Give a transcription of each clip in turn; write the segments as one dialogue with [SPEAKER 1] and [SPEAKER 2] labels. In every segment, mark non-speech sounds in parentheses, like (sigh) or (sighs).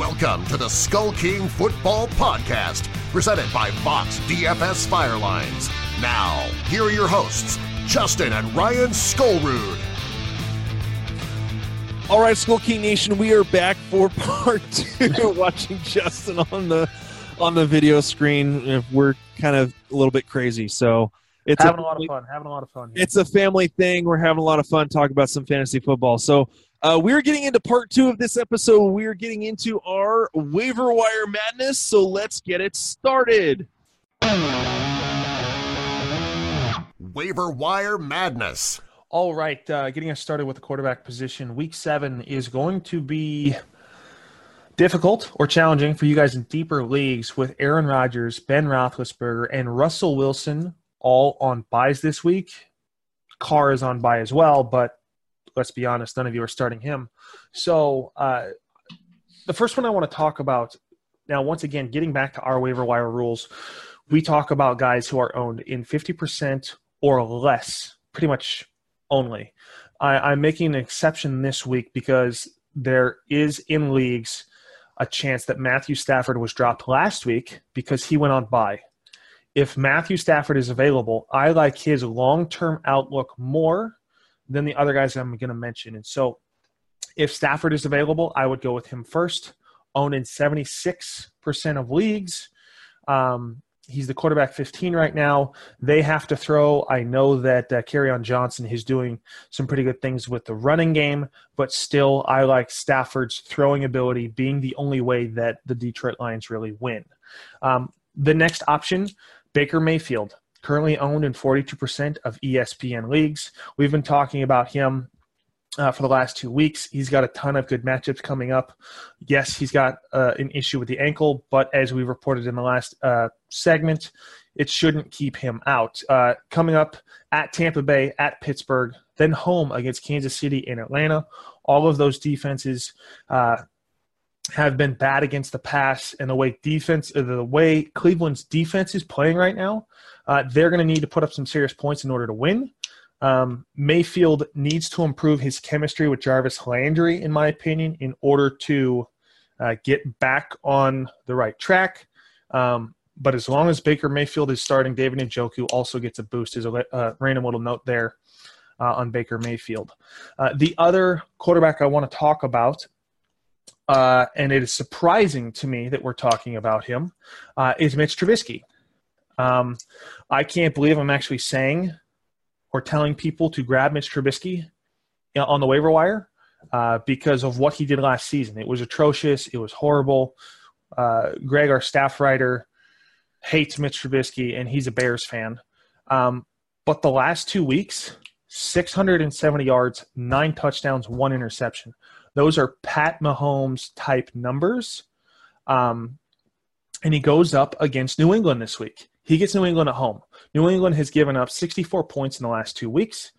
[SPEAKER 1] Welcome to the Skull King Football Podcast, presented by Fox DFS Firelines. Now, here are your hosts, Justin and Ryan Skullrood.
[SPEAKER 2] All right, Skull King Nation, we are back for (laughs) part two. (laughs) watching Justin on the on the video screen. We're kind of a little bit crazy, so
[SPEAKER 3] it's having a, a lot of fun. Having a lot of fun.
[SPEAKER 2] Here. It's a family thing. We're having a lot of fun talking about some fantasy football. So uh, we're getting into part two of this episode. We're getting into our waiver wire madness. So let's get it started.
[SPEAKER 1] Waiver wire madness.
[SPEAKER 3] All right, uh, getting us started with the quarterback position. Week seven is going to be difficult or challenging for you guys in deeper leagues with Aaron Rodgers, Ben Roethlisberger, and Russell Wilson all on buys this week. Carr is on buy as well, but let's be honest, none of you are starting him. So uh, the first one I want to talk about now, once again, getting back to our waiver wire rules, we talk about guys who are owned in 50% or less, pretty much only. I, I'm making an exception this week because there is in leagues a chance that Matthew Stafford was dropped last week because he went on buy. If Matthew Stafford is available, I like his long term outlook more than the other guys I'm going to mention. And so if Stafford is available, I would go with him first. Owned in 76% of leagues. Um, he's the quarterback 15 right now. They have to throw. I know that uh, on Johnson is doing some pretty good things with the running game, but still, I like Stafford's throwing ability being the only way that the Detroit Lions really win. Um, the next option, Baker Mayfield currently owned in 42% of ESPN leagues. We've been talking about him uh, for the last two weeks. He's got a ton of good matchups coming up. Yes, he's got uh, an issue with the ankle, but as we reported in the last uh, segment, it shouldn't keep him out. Uh, coming up at Tampa Bay, at Pittsburgh, then home against Kansas City and Atlanta. All of those defenses uh, have been bad against the pass, and the way defense, uh, the way Cleveland's defense is playing right now, uh, they're going to need to put up some serious points in order to win. Um, Mayfield needs to improve his chemistry with Jarvis Landry, in my opinion, in order to uh, get back on the right track. Um, but as long as Baker Mayfield is starting, David Njoku also gets a boost. Is a uh, random little note there uh, on Baker Mayfield. Uh, the other quarterback I want to talk about uh, and it is surprising to me that we're talking about him, uh, is Mitch Trubisky. Um, I can't believe I'm actually saying or telling people to grab Mitch Trubisky on the waiver wire uh, because of what he did last season. It was atrocious. It was horrible. Uh, Greg, our staff writer, hates Mitch Trubisky, and he's a Bears fan. Um, but the last two weeks, 670 yards, nine touchdowns, one interception. Those are Pat Mahomes type numbers. Um, and he goes up against New England this week. He gets New England at home. New England has given up 64 points in the last two weeks,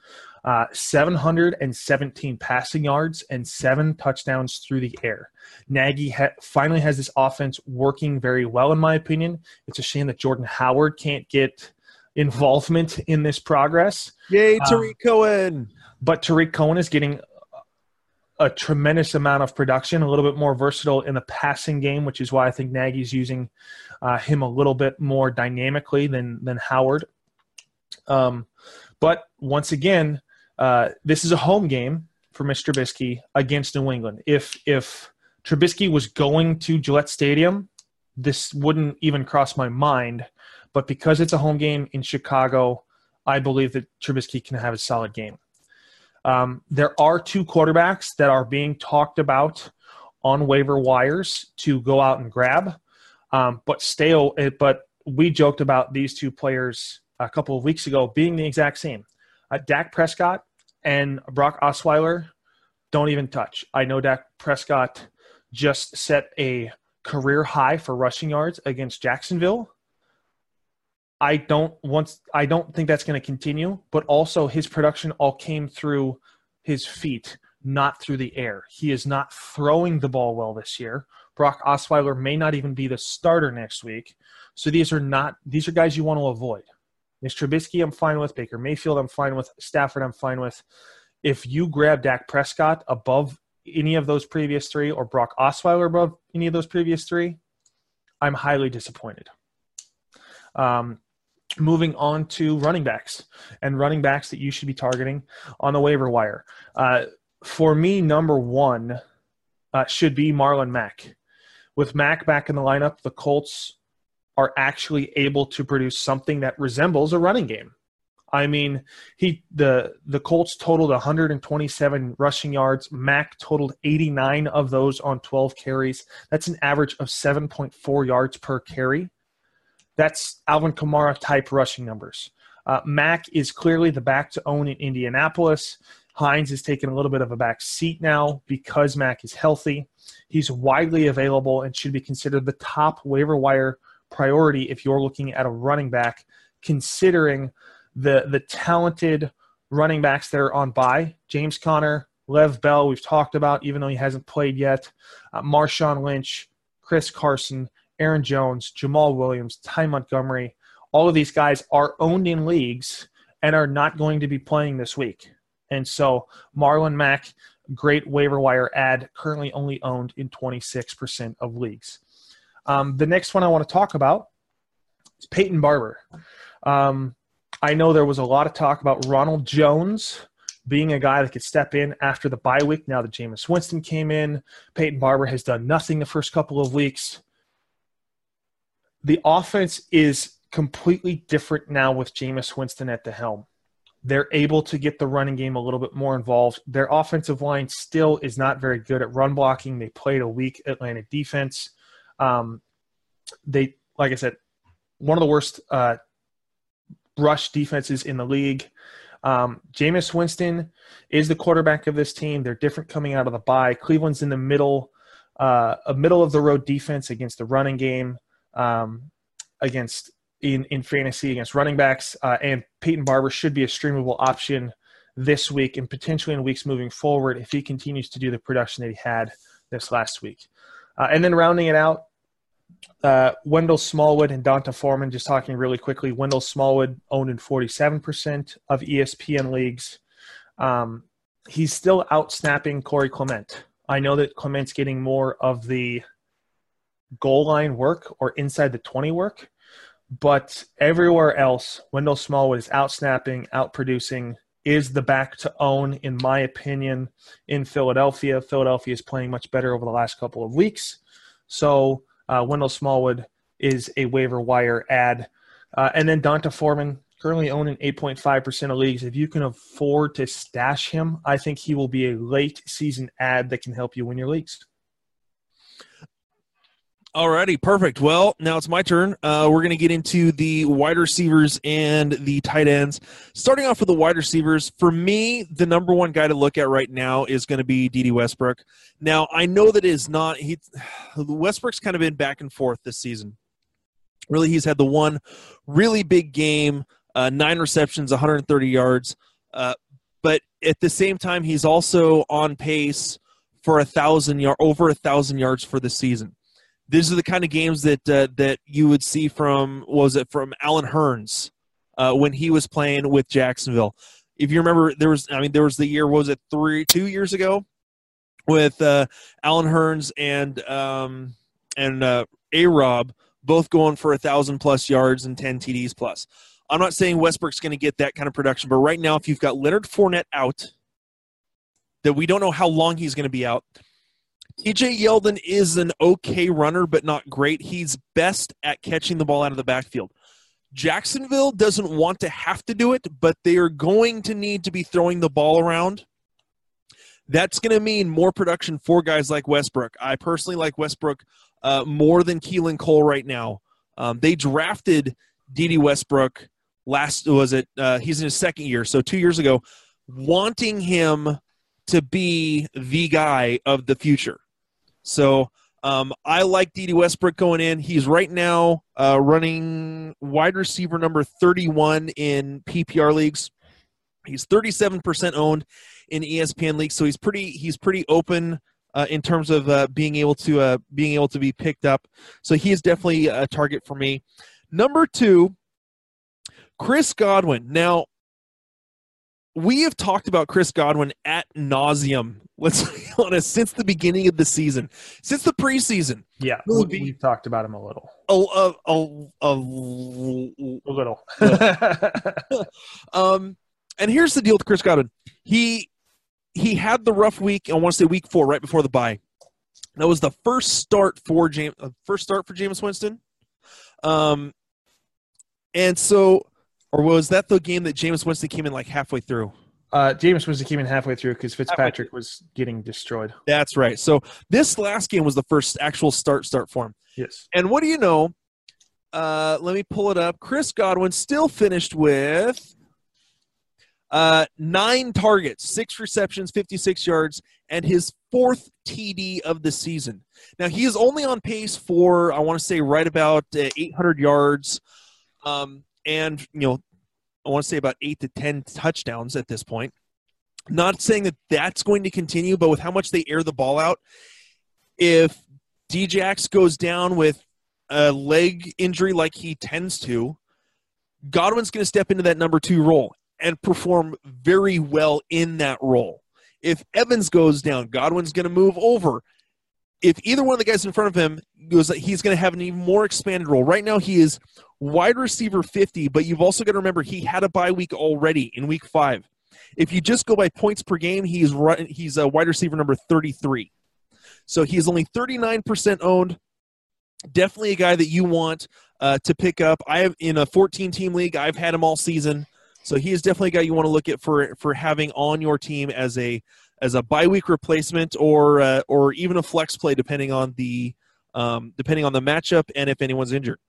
[SPEAKER 3] uh, 717 passing yards, and seven touchdowns through the air. Nagy ha- finally has this offense working very well, in my opinion. It's a shame that Jordan Howard can't get involvement in this progress.
[SPEAKER 2] Yay, Tarik um, Cohen!
[SPEAKER 3] But Tarik Cohen is getting a tremendous amount of production, a little bit more versatile in the passing game, which is why I think Nagy's using uh, him a little bit more dynamically than than Howard. Um, but once again, uh, this is a home game for Mr. Trubisky against New England. If if Trubisky was going to Gillette Stadium, this wouldn't even cross my mind. But because it's a home game in Chicago, I believe that Trubisky can have a solid game. Um, there are two quarterbacks that are being talked about on waiver wires to go out and grab, um, but stay. But we joked about these two players a couple of weeks ago being the exact same. Uh, Dak Prescott and Brock Osweiler don't even touch. I know Dak Prescott just set a career high for rushing yards against Jacksonville. I don't want I don't think that's going to continue, but also his production all came through his feet, not through the air. He is not throwing the ball well this year. Brock Osweiler may not even be the starter next week. So these are not these are guys you want to avoid. Mitch Trubisky, I'm fine with. Baker Mayfield, I'm fine with. Stafford, I'm fine with. If you grab Dak Prescott above any of those previous three or Brock Osweiler above any of those previous three, I'm highly disappointed. Um, moving on to running backs and running backs that you should be targeting on the waiver wire. Uh, for me, number one uh, should be Marlon Mack. With Mack back in the lineup, the Colts are actually able to produce something that resembles a running game. I mean, he the the Colts totaled 127 rushing yards. Mack totaled 89 of those on 12 carries. That's an average of 7.4 yards per carry. That's Alvin Kamara type rushing numbers. Uh, Mack is clearly the back to own in Indianapolis. Hines has taken a little bit of a back seat now because Mack is healthy. He's widely available and should be considered the top waiver wire priority if you're looking at a running back, considering the the talented running backs that are on by James Conner, Lev Bell, we've talked about, even though he hasn't played yet, uh, Marshawn Lynch, Chris Carson, Aaron Jones, Jamaal Williams, Ty Montgomery. All of these guys are owned in leagues and are not going to be playing this week. And so Marlon Mack, great waiver wire ad, currently only owned in 26% of leagues. Um, the next one I want to talk about is Peyton Barber. Um, I know there was a lot of talk about Ronald Jones being a guy that could step in after the bye week. Now that Jameis Winston came in, Peyton Barber has done nothing the first couple of weeks. The offense is completely different now with Jameis Winston at the helm. They're able to get the running game a little bit more involved. Their offensive line still is not very good at run blocking. They played a weak Atlanta defense. Um, they, like I said, one of the worst uh, rush defenses in the league. Um, Jameis Winston is the quarterback of this team. They're different coming out of the bye. Cleveland's in the middle, uh, a middle of the road defense against the running game, um, against in in fantasy against running backs. Uh, and Peyton Barber should be a streamable option this week and potentially in weeks moving forward if he continues to do the production that he had this last week. Uh, and then rounding it out, uh, Wendell Smallwood and D'Onta Foreman, just talking really quickly. Wendell Smallwood owned in 47% of ESPN leagues. Um, he's still out snapping Corey Clement. I know that Clement's getting more of the goal line work or inside the 20 work, but everywhere else, Wendell Smallwood is out snapping, out producing, is the back to own, in my opinion, in Philadelphia. Philadelphia is playing much better over the last couple of weeks. So uh, Wendell Smallwood is a waiver wire ad. Uh, and then D'Onta Foreman, currently owning 8.5% of leagues. If you can afford to stash him, I think he will be a late season ad that can help you win your leagues.
[SPEAKER 2] Alrighty, perfect. Well, now it's my turn. Uh, we're going to get into the wide receivers and the tight ends. Starting off with the wide receivers, for me, the number one guy to look at right now is going to be Dede Westbrook. Now, I know that is not he. (sighs) Westbrook's kind of been back and forth this season. Really, he's had the one really big game, uh, nine receptions, 130 yards, uh, but at the same time, he's also on pace for a thousand yard, over a thousand yards for the season these are the kind of games that uh, that you would see from was it from Allen Hurns uh, when he was playing with Jacksonville. If you remember, there was I mean there was the year was it three two years ago with uh, Allen Hurns and um, and uh, A Rob both going for a thousand plus yards and ten TDs plus. I'm not saying Westbrook's going to get that kind of production, but right now, if you've got Leonard Fournette out, that we don't know how long he's going to be out TJ Yeldon is an okay runner, but not great. He's best at catching the ball out of the backfield. Jacksonville doesn't want to have to do it, but they are going to need to be throwing the ball around. That's going to mean more production for guys like Westbrook. I personally like Westbrook uh, more than Keelan Cole right now. Um, they drafted Dede Westbrook last was it? Uh, he's in his second year, so two years ago, wanting him to be the guy of the future. So um, I like Dede Westbrook going in. He's right now uh, running wide receiver number 31 in PPR leagues. He's 37% owned in ESPN leagues, so he's pretty he's pretty open uh, in terms of uh, being able to uh, being able to be picked up. So he is definitely a target for me. Number two, Chris Godwin. Now we have talked about Chris Godwin at nauseum. Let's (laughs) be honest, since the beginning of the season, since the preseason.
[SPEAKER 3] Yeah, we, we've talked about him a little.
[SPEAKER 2] A, a, a,
[SPEAKER 3] a little. (laughs) (laughs)
[SPEAKER 2] um, and here's the deal with Chris Godwin. He he had the rough week. I want to say week four, right before the bye. That was the first start for James. Uh, first start for James Winston. Um, and so or was that the game that Jameis Winston came in like halfway through?
[SPEAKER 3] Uh, Jameis Winston came in halfway through because Fitzpatrick was getting destroyed.
[SPEAKER 2] That's right. So this last game was the first actual start start for him.
[SPEAKER 3] Yes.
[SPEAKER 2] And what do you know? Uh, let me pull it up. Chris Godwin still finished with uh, nine targets, six receptions, 56 yards, and his fourth TD of the season. Now, he is only on pace for, I want to say, right about uh, 800 yards. Um, and you know, I want to say about eight to ten touchdowns at this point. Not saying that that's going to continue, but with how much they air the ball out, if Djax goes down with a leg injury like he tends to, Godwin's going to step into that number two role and perform very well in that role. If Evans goes down, Godwin's going to move over. If either one of the guys in front of him goes, he's going to have an even more expanded role. Right now, he is wide receiver 50, but you've also got to remember he had a bye week already in week five. If you just go by points per game, he's he's a wide receiver number 33. So he's only 39% owned. Definitely a guy that you want uh, to pick up. I have in a 14 team league. I've had him all season, so he is definitely a guy you want to look at for for having on your team as a as a bye week replacement or uh, or even a flex play depending on the um, depending on the matchup and if anyone's injured.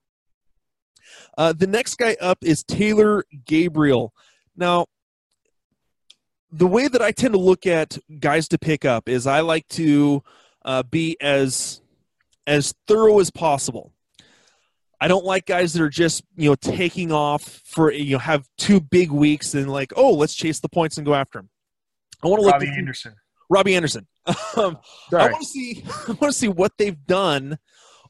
[SPEAKER 2] Uh, the next guy up is Taylor Gabriel. Now, the way that I tend to look at guys to pick up is I like to uh, be as as thorough as possible. I don't like guys that are just you know taking off for you know have two big weeks and like oh let's chase the points and go after him. I want to look at
[SPEAKER 3] Robbie Anderson.
[SPEAKER 2] Robbie Anderson. (laughs) Um, I want to see (laughs) I want to see what they've done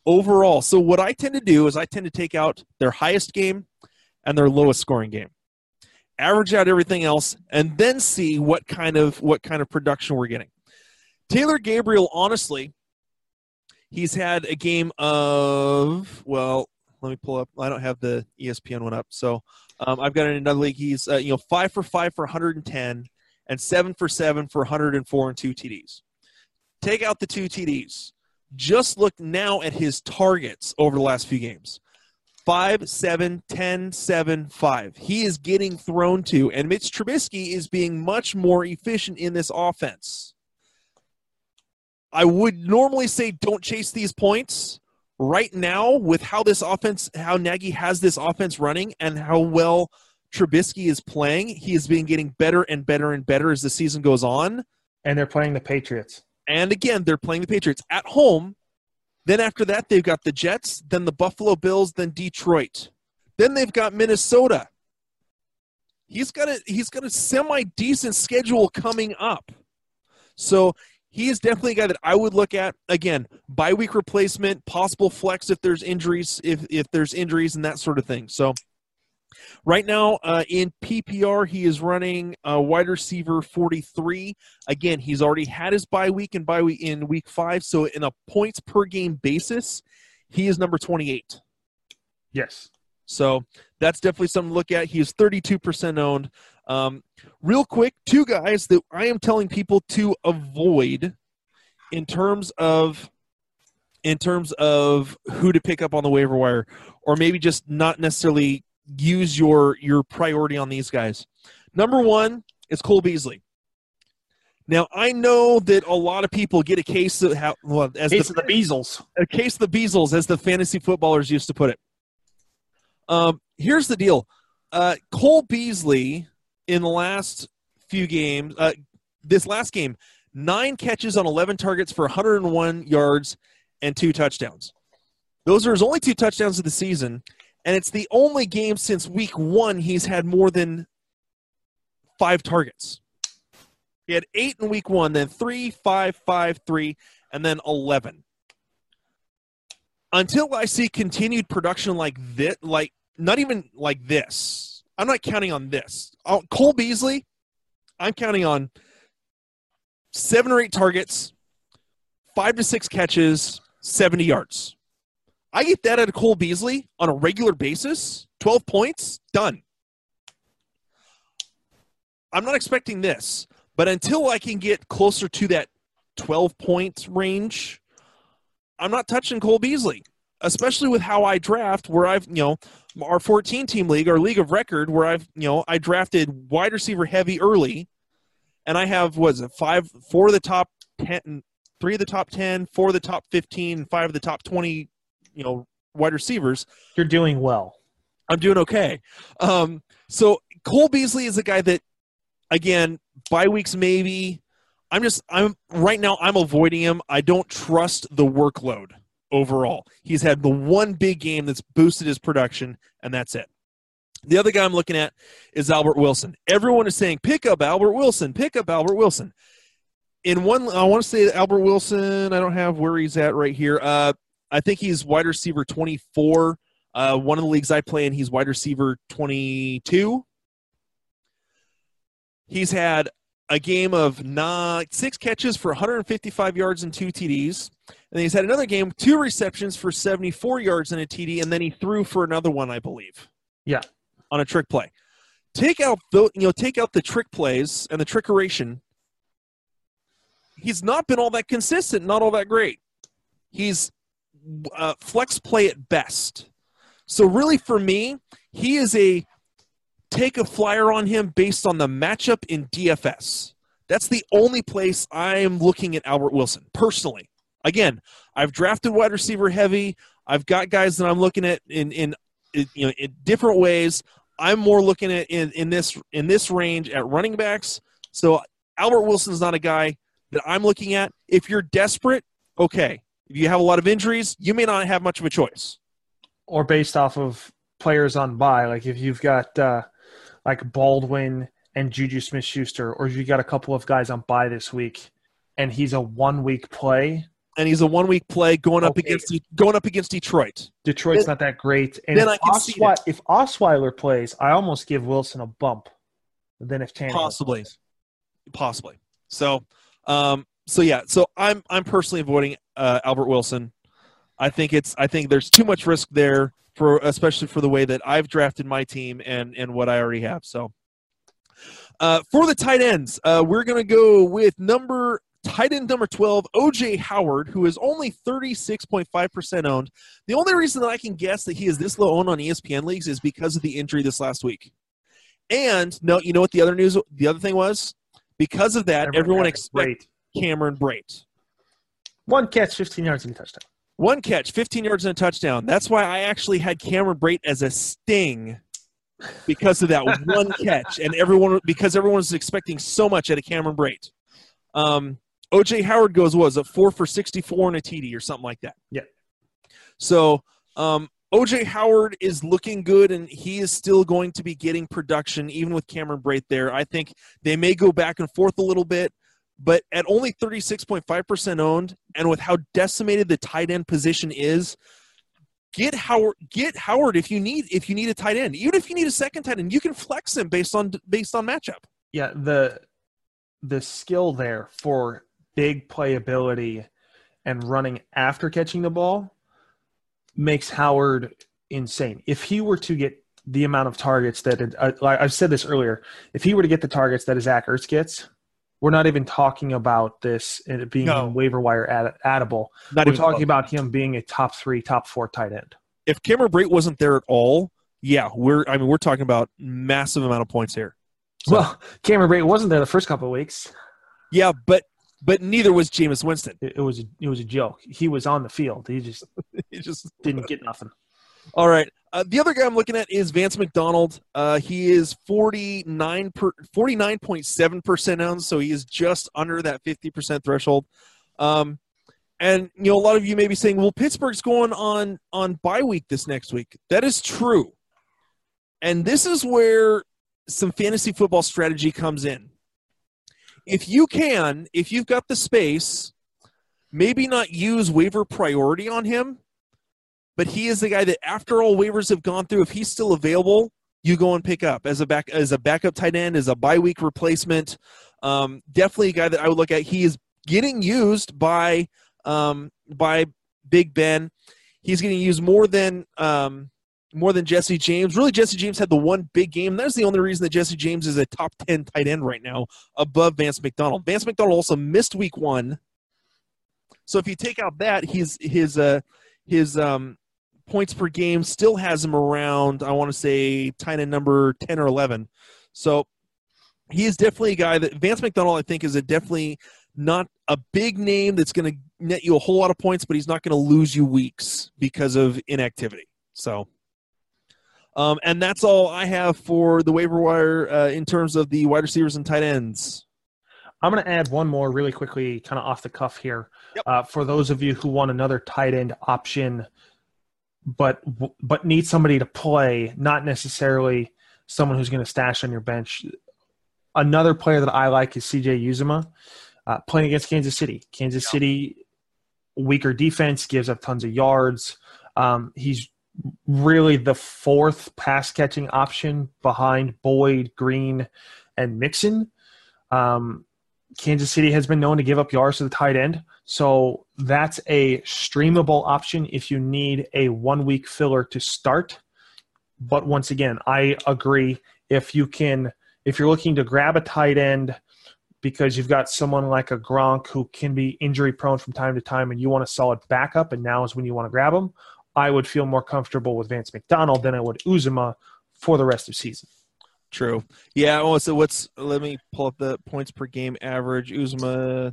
[SPEAKER 2] overall. So what I tend to do is I tend to take out their highest game and their lowest scoring game. Average out everything else and then see what kind of what kind of production we're getting. Taylor Gabriel honestly he's had a game of well, let me pull up. I don't have the ESPN one up. So um, I've got it in another league. He's uh, you know 5 for 5 for 110 and 7 for 7 for 104 and 2 TDs. Take out the two TDs just look now at his targets over the last few games 5, 7, 10, 7, 5. He is getting thrown to, and Mitch Trubisky is being much more efficient in this offense. I would normally say don't chase these points. Right now, with how this offense, how Nagy has this offense running, and how well Trubisky is playing, he has been getting better and better and better as the season goes on.
[SPEAKER 3] And they're playing the Patriots.
[SPEAKER 2] And again, they're playing the Patriots at home. Then after that, they've got the Jets, then the Buffalo Bills, then Detroit. Then they've got Minnesota. He's got a he's got a semi decent schedule coming up. So he is definitely a guy that I would look at. Again, bye week replacement, possible flex if there's injuries, if if there's injuries and that sort of thing. So Right now uh, in PPR, he is running a wide receiver 43. Again, he's already had his bye week and bye week in week five. So, in a points per game basis, he is number 28.
[SPEAKER 3] Yes.
[SPEAKER 2] So that's definitely something to look at. He is 32% owned. Um, real quick, two guys that I am telling people to avoid in terms of in terms of who to pick up on the waiver wire, or maybe just not necessarily use your your priority on these guys. Number one is Cole Beasley. Now I know that a lot of people get a case of how well as
[SPEAKER 3] case
[SPEAKER 2] the,
[SPEAKER 3] the Beasles,
[SPEAKER 2] a case of the Beasles, as the fantasy footballers used to put it. Um, here's the deal: uh, Cole Beasley in the last few games, uh, this last game, nine catches on 11 targets for 101 yards and two touchdowns. Those are his only two touchdowns of the season, and it's the only game since week one he's had more than five targets. He had eight in week one, then three, five, five, three, and then 11. Until I see continued production like this, like not even like this, I'm not counting on this. Oh, Cole Beasley, I'm counting on seven or eight targets, five to six catches, 70 yards. I get that out of Cole Beasley on a regular basis, 12 points, done. I'm not expecting this, but until I can get closer to that 12 point range, I'm not touching Cole Beasley, especially with how I draft, where I've, you know, our 14 team league, our league of record, where I've, you know, I drafted wide receiver heavy early, and I have, was it, five, four of the top 10, three of the top 10, four of the top 15, five of the top 20, you know, wide receivers.
[SPEAKER 3] You're doing well.
[SPEAKER 2] I'm doing okay. Um, so Cole Beasley is a guy that, again, bye weeks maybe. I'm just I'm right now I'm avoiding him. I don't trust the workload overall. He's had the one big game that's boosted his production, and that's it. The other guy I'm looking at is Albert Wilson. Everyone is saying, pick up Albert Wilson, pick up Albert Wilson. In one, I want to say Albert Wilson, I don't have where he's at right here. Uh, I think he's wide receiver 24. Uh, one of the leagues I play in, he's wide receiver 22. He's had a game of nine, six catches for 155 yards and two TDs. And then he's had another game, two receptions for 74 yards and a TD, and then he threw for another one, I believe.
[SPEAKER 3] Yeah.
[SPEAKER 2] On a trick play. Take out the you know, take out the trick plays and the trickeration. He's not been all that consistent, not all that great. He's uh, flex play at best. So really, for me, he is a take a flyer on him based on the matchup in DFS. That's the only place I'm looking at Albert Wilson personally. Again, I've drafted wide receiver heavy. I've got guys that I'm looking at in in, in you know in different ways. I'm more looking at in, in this in this range at running backs. So Albert Wilson's not a guy that I'm looking at. If you're desperate, okay. If you have a lot of injuries, you may not have much of a choice.
[SPEAKER 3] Or based off of players on buy, like if you've got uh, like Baldwin and Juju Smith Schuster, or if you got a couple of guys on buy this week and he's a one week play.
[SPEAKER 2] And he's a one week play going up
[SPEAKER 3] Okay.
[SPEAKER 2] against going up against Detroit.
[SPEAKER 3] Detroit's
[SPEAKER 2] Then-
[SPEAKER 3] not that great. And
[SPEAKER 2] then
[SPEAKER 3] if,
[SPEAKER 2] I can see
[SPEAKER 3] Oswei- if Osweiler plays, I almost give Wilson a bump than if Tannehill
[SPEAKER 2] Possibly.
[SPEAKER 3] plays.
[SPEAKER 2] possibly. So, um, so yeah. So I'm I'm personally avoiding uh, Albert Wilson. I think it's I think there's too much risk there for especially for the way that I've drafted my team and and what I already have. So, uh, for the tight ends, uh, we're gonna go with number tight end number 12 oj howard who is only 36.5% owned the only reason that i can guess that he is this low owned on espn leagues is because of the injury this last week and no you know what the other news the other thing was because of that, everyone,
[SPEAKER 3] a
[SPEAKER 2] expects Cameron Brate.
[SPEAKER 3] One catch, 15 yards and a touchdown.
[SPEAKER 2] One catch, 15 yards and a touchdown. That's why I actually had Cameron Brate as a sting because of that (laughs) one catch, and everyone because everyone was expecting so much out of Cameron Brate. Um, OJ Howard goes was a four for 64 and a TD or something like that.
[SPEAKER 3] Yeah.
[SPEAKER 2] So um, OJ Howard is looking good, and he is still going to be getting production, even with Cameron Brate there. I think they may go back and forth a little bit, but at only 36.5% owned, and with how decimated the tight end position is, get Howard. Get Howard if you need if you need a tight end, even if you need a second tight end, you can flex him based on based on matchup.
[SPEAKER 3] Yeah, the the skill there for big playability and running after catching the ball makes Howard insane. If he were to get the amount of targets that like I've said this earlier, if he were to get the targets that his Ertz gets, we're not even talking about this being
[SPEAKER 2] No.
[SPEAKER 3] waiver wire add, addable.
[SPEAKER 2] Not
[SPEAKER 3] We're talking
[SPEAKER 2] close.
[SPEAKER 3] about him being a top three, top four tight end.
[SPEAKER 2] if Cameron Brate wasn't there at all. Yeah, we're I mean we're talking about massive amount of points here. So-
[SPEAKER 3] Well, Cameron Brate wasn't there the first couple of weeks.
[SPEAKER 2] Yeah, but but neither was Jameis Winston.
[SPEAKER 3] It, it was it was a joke. He was on the field. He just (laughs)
[SPEAKER 2] he just
[SPEAKER 3] didn't get nothing.
[SPEAKER 2] All right. Uh, the other guy I'm looking at is Vance McDonald. Uh, he is 49 per, 49.7% owned, so he is just under that 50% threshold. Um, and you know, a lot of you may be saying, "Well, Pittsburgh's going on on bye week this next week." That is true, and this is where some fantasy football strategy comes in. If you can, if you've got the space, maybe not use waiver priority on him, but he is the guy that after all waivers have gone through, if he's still available, you go and pick up as a back as a backup tight end, as a bye week replacement. Um, definitely a guy that I would look at. He is getting used by um, by Big Ben. He's getting used more than um, more than Jesse James. Really, Jesse James had the one big game. That's the only reason that Jesse James is a top ten tight end right now, above Vance McDonald. Vance McDonald also missed Week One, so if you take out that, he's his uh, his um, points per game still has him around. I want to say tight end number ten or eleven. So he is definitely a guy that Vance McDonald. I think is a definitely not a big name that's going to net you a whole lot of points, but he's not going to lose you weeks because of inactivity. So, um, and that's all I have for the waiver wire uh, in terms of the wide receivers and tight ends.
[SPEAKER 3] I'm going to add one more really quickly, kind of off the cuff here. Yep. Uh, for those of you who want another tight end option, but but need somebody to play, not necessarily someone who's going to stash on your bench. Another player that I like is CJ Uzomah uh, playing against Kansas City. Kansas City, weaker defense, gives up tons of yards. Um, he's really the fourth pass catching option behind Boyd, Green, and Mixon. Um, Kansas City has been known to give up yards to the tight end. So that's a streamable option if you need a one week filler to start. But once again, I agree. If you can, if you're looking to grab a tight end because you've got someone like a Gronk who can be injury prone from time to time and you want a solid backup and now is when you want to grab him, I would feel more comfortable with Vance McDonald than I would Uzomah for the rest of season.
[SPEAKER 2] True. Yeah. Oh, so what's? Let me pull up the points per game average. Uzomah,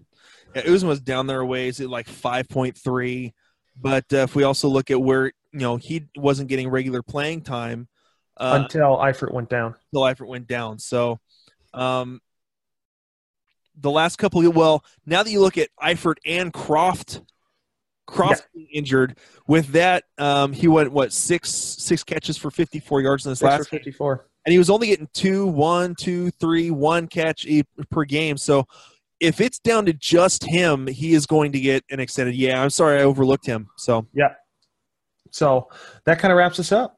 [SPEAKER 2] yeah, Uzomah's down there a ways at like five point three, but uh, if we also look at where you know he wasn't getting regular playing time
[SPEAKER 3] uh, until Eifert went down.
[SPEAKER 2] Until Eifert went down. So, um, the last couple of well, now that you look at Eifert and Croft, Kroft yeah. injured. With that, um, he went what six six catches for fifty four yards in this
[SPEAKER 3] six
[SPEAKER 2] last
[SPEAKER 3] fifty four,
[SPEAKER 2] and he was only getting two, one, two, three, one catch per game. So if it's down to just him, he is going to get an extended. Yeah, I'm sorry I overlooked him. So
[SPEAKER 3] yeah, so that kind of wraps us up.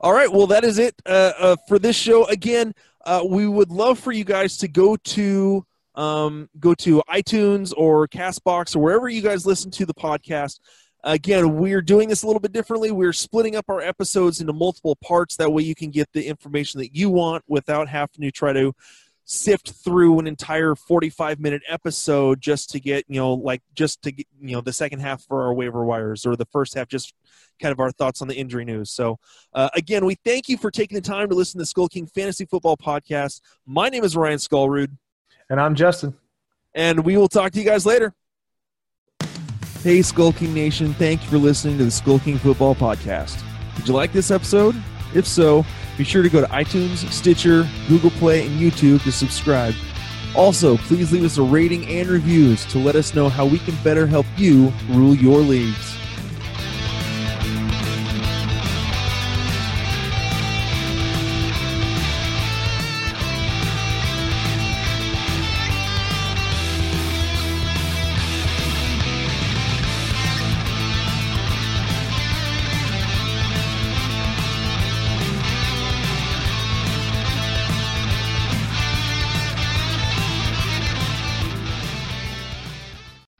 [SPEAKER 2] All right, well that is it uh, uh, for this show. Again, uh, we would love for you guys to go to um, go to iTunes or Castbox or wherever you guys listen to the podcast. Again, we're doing this a little bit differently. We're splitting up our episodes into multiple parts. That way, you can get the information that you want without having to try to sift through an entire 45 minute episode just to get you know like just to get you know the second half for our waiver wires or the first half just kind of our thoughts on the injury news so uh, again we thank you for taking the time to listen to the skull king fantasy football podcast my name is ryan skullrood
[SPEAKER 3] and I'm Justin.
[SPEAKER 2] And we will talk to you guys later. Hey, Skull King Nation. Thank you for listening to the Skull King Football Podcast. Did you like this episode? If so, be sure to go to iTunes, Stitcher, Google Play, and YouTube to subscribe. Also, please leave us a rating and reviews to let us know how we can better help you rule your leagues.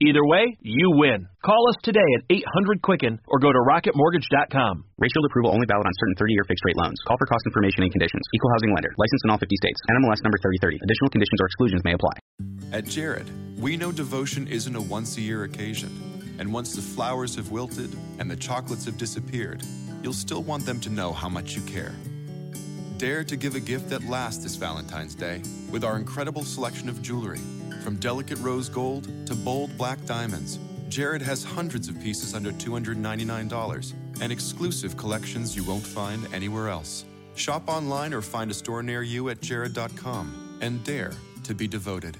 [SPEAKER 4] Either way, you win. Call us today at 800 Quicken or go to rocketmortgage.com.
[SPEAKER 5] Rate Shield approval only valid on certain 30 year fixed rate loans. Call for cost information and conditions. Equal housing lender. Licensed in all 50 states. NMLS number 3030. Additional conditions or exclusions may apply.
[SPEAKER 6] At Jared, we know devotion isn't a once a year occasion. And once the flowers have wilted and the chocolates have disappeared, you'll still want them to know how much you care. Dare to give a gift that lasts this Valentine's Day with our incredible selection of jewelry. From delicate rose gold to bold black diamonds, Jared has hundreds of pieces under $299 and exclusive collections you won't find anywhere else. Shop online or find a store near you at jared.com and dare to be devoted.